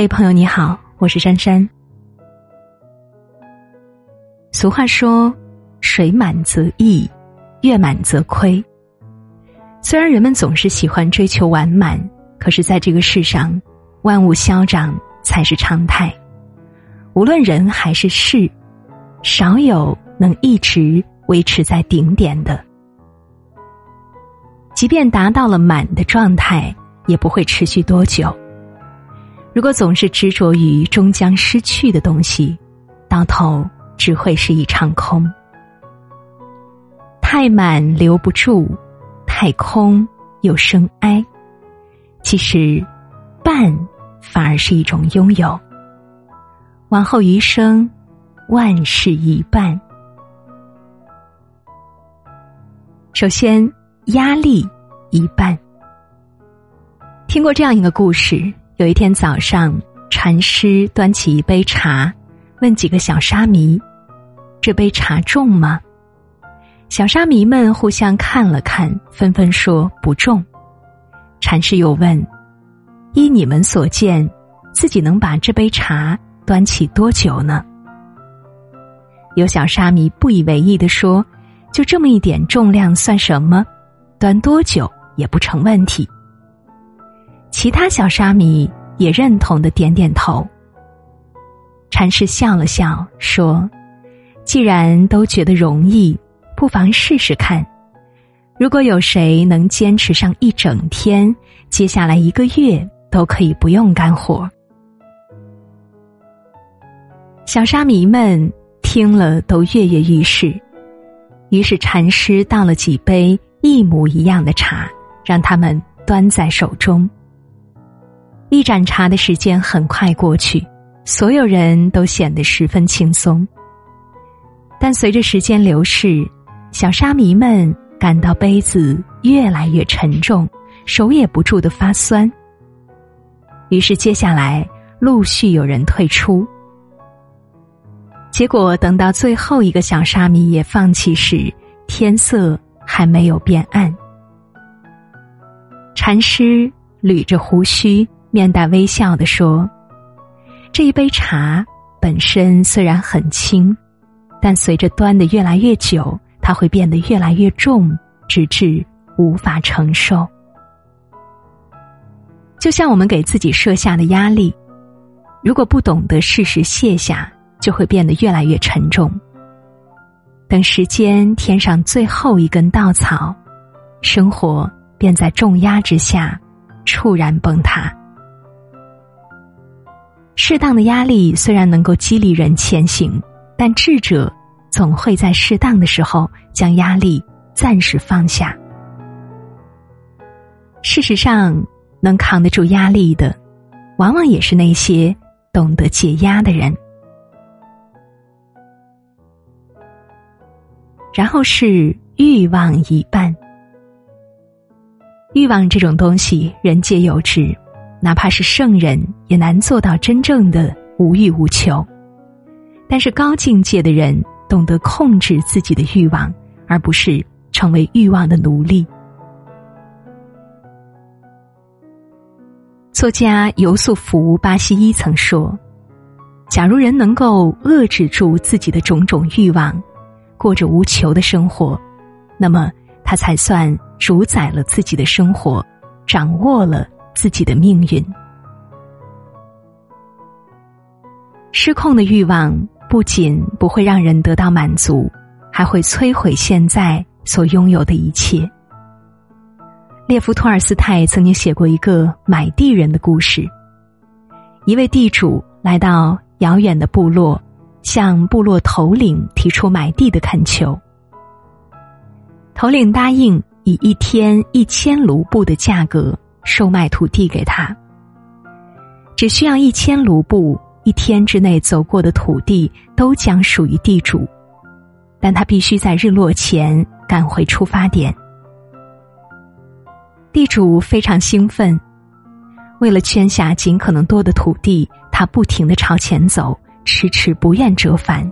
嘿，朋友你好，我是珊珊。俗话说：“水满则溢，月满则亏。”虽然人们总是喜欢追求完满，可是在这个世上，万物消长才是常态。无论人还是事，少有能一直维持在顶点的。即便达到了满的状态，也不会持续多久。如果总是执着于终将失去的东西，到头只会是一场空。太满留不住，太空又生哀。其实，半反而是一种拥有。往后余生，万事一半。首先，压力一半。听过这样一个故事。有一天早上，禅师端起一杯茶，问几个小沙弥：“这杯茶重吗？”小沙弥们互相看了看，纷纷说不重。禅师又问：“依你们所见，自己能把这杯茶端起多久呢？”有小沙弥不以为意的说：“就这么一点重量，算什么？端多久也不成问题。”其他小沙弥也认同的点点头。禅师笑了笑说：“既然都觉得容易，不妨试试看。如果有谁能坚持上一整天，接下来一个月都可以不用干活。”小沙弥们听了都跃跃欲试，于是禅师倒了几杯一模一样的茶，让他们端在手中。一盏茶的时间很快过去，所有人都显得十分轻松。但随着时间流逝，小沙弥们感到杯子越来越沉重，手也不住的发酸。于是接下来陆续有人退出。结果等到最后一个小沙弥也放弃时，天色还没有变暗。禅师捋着胡须。面带微笑的说：“这一杯茶本身虽然很轻，但随着端的越来越久，它会变得越来越重，直至无法承受。就像我们给自己设下的压力，如果不懂得适时卸下，就会变得越来越沉重。等时间添上最后一根稻草，生活便在重压之下猝然崩塌。”适当的压力虽然能够激励人前行，但智者总会在适当的时候将压力暂时放下。事实上，能扛得住压力的，往往也是那些懂得解压的人。然后是欲望一半，欲望这种东西，人皆有之。哪怕是圣人，也难做到真正的无欲无求。但是高境界的人懂得控制自己的欲望，而不是成为欲望的奴隶。作家尤素福·巴西伊曾说：“假如人能够遏制住自己的种种欲望，过着无求的生活，那么他才算主宰了自己的生活，掌握了。”自己的命运，失控的欲望不仅不会让人得到满足，还会摧毁现在所拥有的一切。列夫·托尔斯泰曾经写过一个买地人的故事。一位地主来到遥远的部落，向部落头领提出买地的恳求。头领答应以一天一千卢布的价格。售卖土地给他，只需要一千卢布，一天之内走过的土地都将属于地主，但他必须在日落前赶回出发点。地主非常兴奋，为了圈下尽可能多的土地，他不停的朝前走，迟迟不愿折返，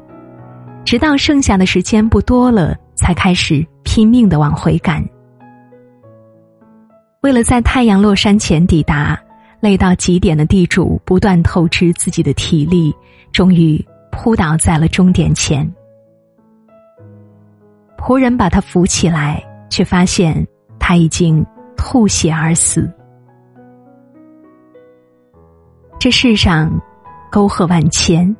直到剩下的时间不多了，才开始拼命的往回赶。为了在太阳落山前抵达，累到极点的地主不断透支自己的体力，终于扑倒在了终点前。仆人把他扶起来，却发现他已经吐血而死。这世上，沟壑万千，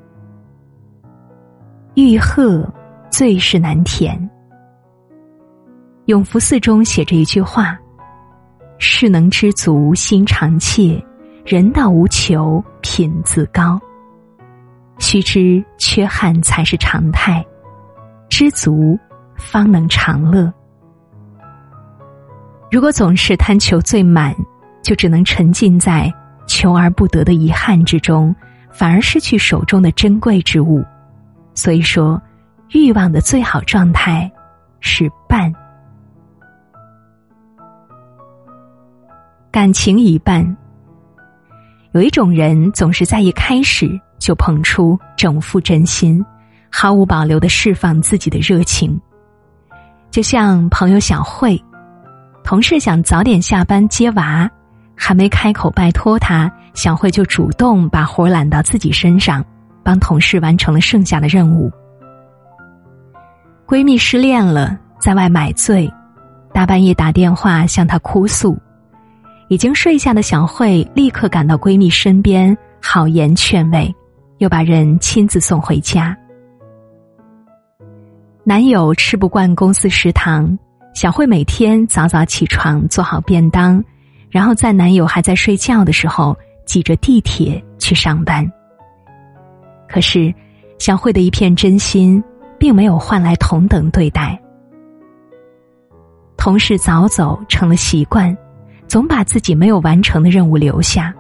欲壑最是难填。永福寺中写着一句话：“事能知足心常怯，人道无求品自高。”须知缺憾才是常态，知足方能长乐。如果总是贪求最满，就只能沉浸在求而不得的遗憾之中，反而失去手中的珍贵之物。所以说，欲望的最好状态是半。感情一半，有一种人总是在一开始就捧出整副真心，毫无保留的释放自己的热情。就像朋友小慧，同事想早点下班接娃，还没开口拜托他，小慧就主动把活揽到自己身上，帮同事完成了剩下的任务。闺蜜失恋了，在外买醉，大半夜打电话向她哭诉。已经睡下的小慧立刻赶到闺蜜身边，好言劝慰，又把人亲自送回家。男友吃不惯公司食堂，小慧每天早早起床做好便当，然后在男友还在睡觉的时候挤着地铁去上班。可是，小慧的一片真心并没有换来同等对待。同事早走成了习惯。总把自己没有完成的任务留下。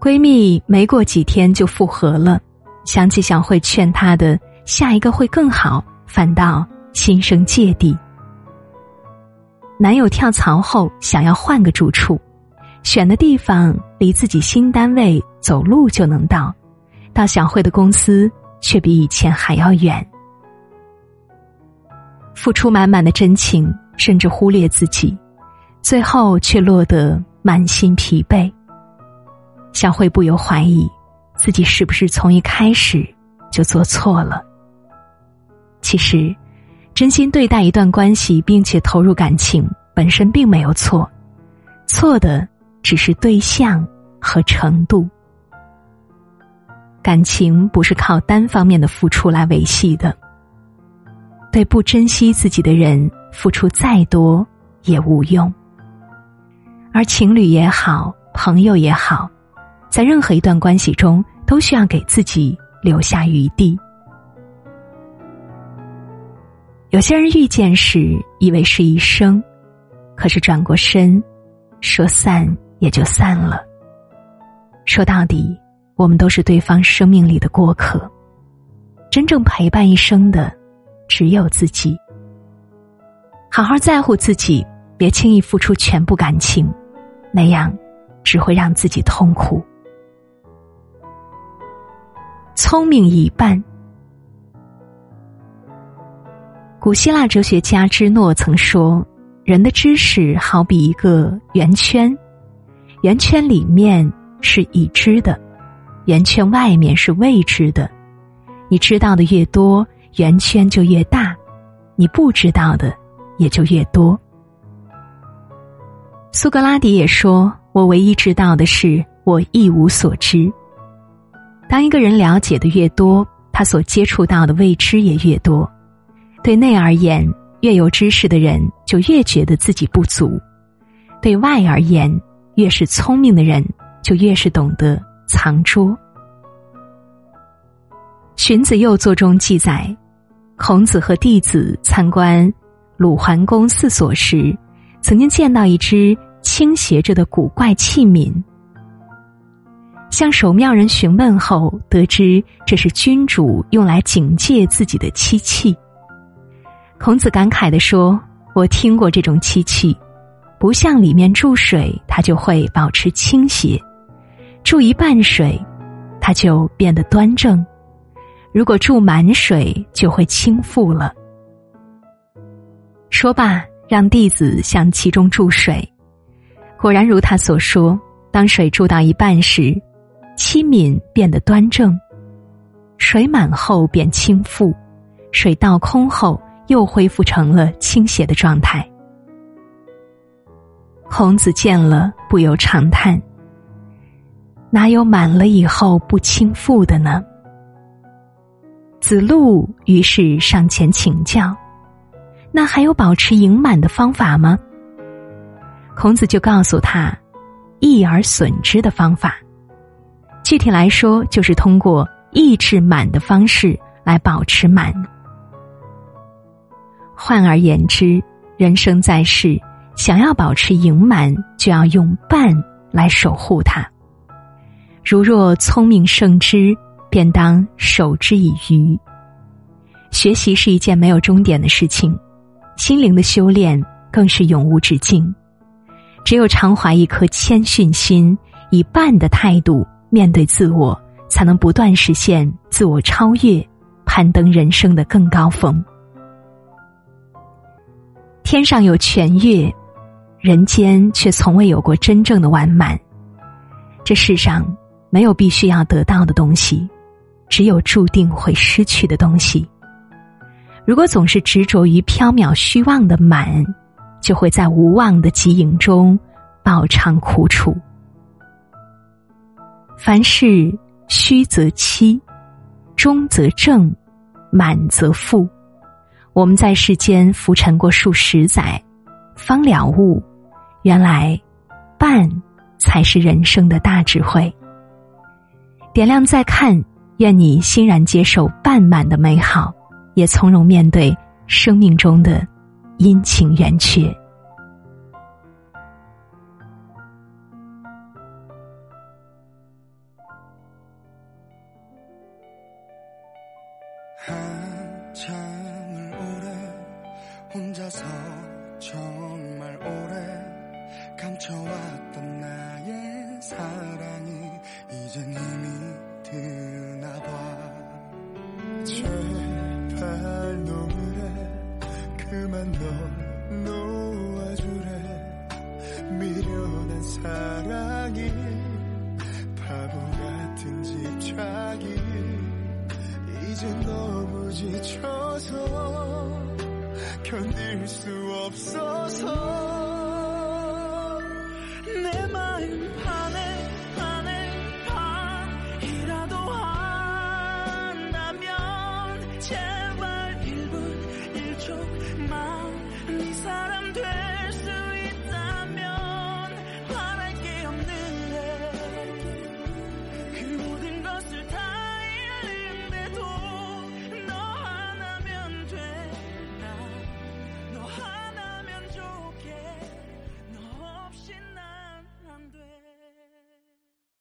闺蜜没过几天就复合了，想起小慧劝她的“下一个会更好”，反倒心生芥蒂。男友跳槽后想要换个住处，选的地方离自己新单位走路就能到，到小慧的公司却比以前还要远。付出满满的真情，甚至忽略自己。最后却落得满心疲惫。小慧不由怀疑，自己是不是从一开始就做错了。其实，真心对待一段关系，并且投入感情，本身并没有错，错的只是对象和程度。感情不是靠单方面的付出来维系的。对不珍惜自己的人，付出再多也无用。而情侣也好，朋友也好，在任何一段关系中，都需要给自己留下余地。有些人遇见时以为是一生，可是转过身，说散也就散了。说到底，我们都是对方生命里的过客，真正陪伴一生的，只有自己。好好在乎自己，别轻易付出全部感情。那样，只会让自己痛苦。聪明一半。古希腊哲学家芝诺曾说：“人的知识好比一个圆圈，圆圈里面是已知的，圆圈外面是未知的。你知道的越多，圆圈就越大；你不知道的也就越多。”苏格拉底也说：“我唯一知道的是，我一无所知。”当一个人了解的越多，他所接触到的未知也越多。对内而言，越有知识的人就越觉得自己不足；对外而言，越是聪明的人就越是懂得藏拙。《荀子右作》中记载，孔子和弟子参观鲁桓公四所时。曾经见到一只倾斜着的古怪器皿，向守庙人询问后，得知这是君主用来警戒自己的漆器。孔子感慨的说：“我听过这种漆器，不向里面注水，它就会保持倾斜；注一半水，它就变得端正；如果注满水，就会倾覆了。”说罢。让弟子向其中注水，果然如他所说，当水注到一半时，七敏变得端正；水满后便倾覆，水倒空后又恢复成了倾斜的状态。孔子见了，不由长叹：“哪有满了以后不倾覆的呢？”子路于是上前请教：“那还有保持盈满的方法吗？”孔子就告诉他：“益而损之的方法。具体来说，就是通过抑制满的方式来保持满。换而言之，人生在世。”想要保持盈满，就要用半来守护它。如若聪明胜之，便当守之以愚。学习是一件没有终点的事情，心灵的修炼更是永无止境。只有常怀一颗谦逊心，以半的态度面对自我，才能不断实现自我超越，攀登人生的更高峰。天上有全月。人间却从未有过真正的完满。这世上没有必须要得到的东西，只有注定会失去的东西。如果总是执着于缥缈虚妄的满，就会在无望的极影中饱尝苦楚。凡事虚则欺，中则正，满则富。我们在世间浮沉过数十载，方了悟。原来，半才是人生的大智慧。点亮再看，愿你欣然接受半满的美好，也从容面对生命中的阴晴圆缺。 집착이 바보 같은 집착이 이젠 너무 지쳐서 견딜 수 없어서 내 마음 반에 반에 반이라도 한다면 제발 1분 1초